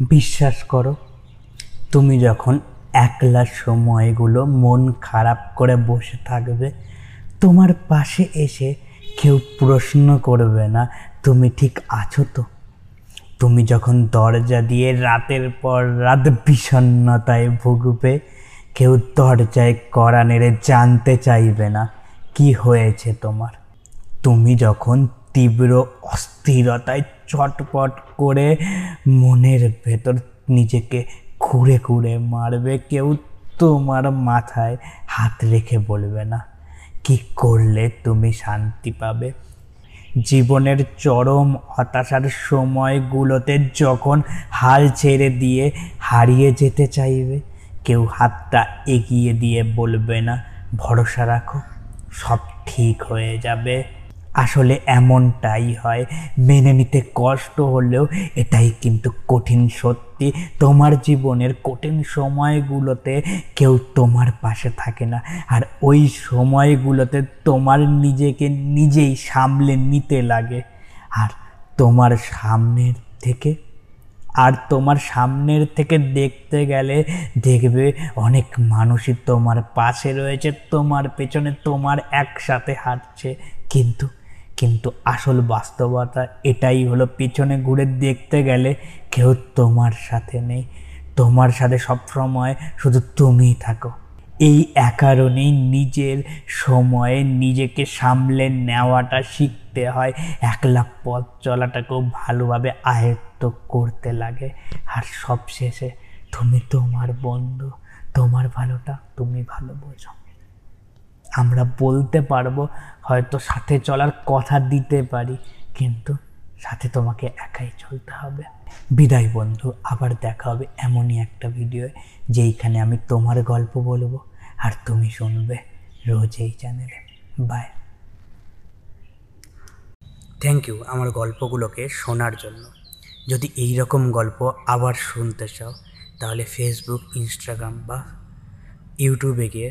বিশ্বাস করো, তুমি যখন একলা সময়গুলো মন খারাপ করে বসে থাকবে, তোমার পাশে এসে কেউ প্রশ্ন করবে না, তুমি ঠিক আছো তো? তুমি যখন দরজা দিয়ে রাতের পর রাত বিষণ্ণতায় ভুগবে, কেউ দরজায় কড়া নেড়ে জানতে চাইবে না, কি হয়েছে তোমার? তুমি যখন তীব্র অস্থিরতায় চটপট করে মনের ভেতর নিজেকে খুঁড়ে খুঁড়ে মারবে। কেউ তোমার মাথায় হাত রেখে বলবে না, কি করলে তুমি শান্তি পাবে? জীবনের চরম হতাশার সময়গুলোতে যখন হাল ছেড়ে দিয়ে হারিয়ে যেতে চাইবে, কেউ হাতটা এগিয়ে দিয়ে বলবে না, ভরসা রাখো, সব ঠিক হয়ে যাবে। আসলে এমনটাই হয়। মেনে নিতে কষ্ট হলেও এটাই কিন্তু কঠিন সত্যি। তোমার জীবনের কঠিন সময়গুলোতে কেউ তোমার পাশে থাকে না। আর ওই সময়গুলোতে তোমার নিজেকে নিজেই সামলে নিতে লাগে। আর তোমার সামনের থেকে, আর তোমার সামনের থেকে দেখতে গেলে দেখবে অনেক মানুষই তোমার পাশে রয়েছে, তোমার পেছনে তোমার একসাথে হাঁটছে। কিন্তু কিন্তু আসল বাস্তবতা এটাই হলো, পিছনে ঘুরে দেখতে গেলে কেউ তোমার সাথে নেই। তোমার সাথে সবসময় শুধু তুমিই থাকো। এই কারণেই নিজের সময়ে নিজেকে সামলে নেওয়াটা শিখতে হয়। একলা পথ চলাটাকেও ভালোভাবে আয়ত্ত করতে লাগে। আর সবশেষে, তুমি তোমার বন্ধু, তোমার ভালোটা তুমি ভালো বোঝো। আমরা বলতে পারব, হয়তো সাথে চলার কথা দিতে পারি, কিন্তু সাথে তোমাকে একাই চলতে হবে। বিদায় বন্ধু, আবার দেখা হবে এমনই একটা ভিডিও যেইখানে আমি তোমার গল্প বলব, আর তুমি শুনবে রোজ এই চ্যানেলে বাই থ্যাংক ইউ আমার গল্পগুলোকে শোনার জন্য। যদি এই রকম গল্প আবার শুনতে চাও, তাহলে ফেসবুক ইনস্টাগ্রাম বা ইউটিউবে গিয়ে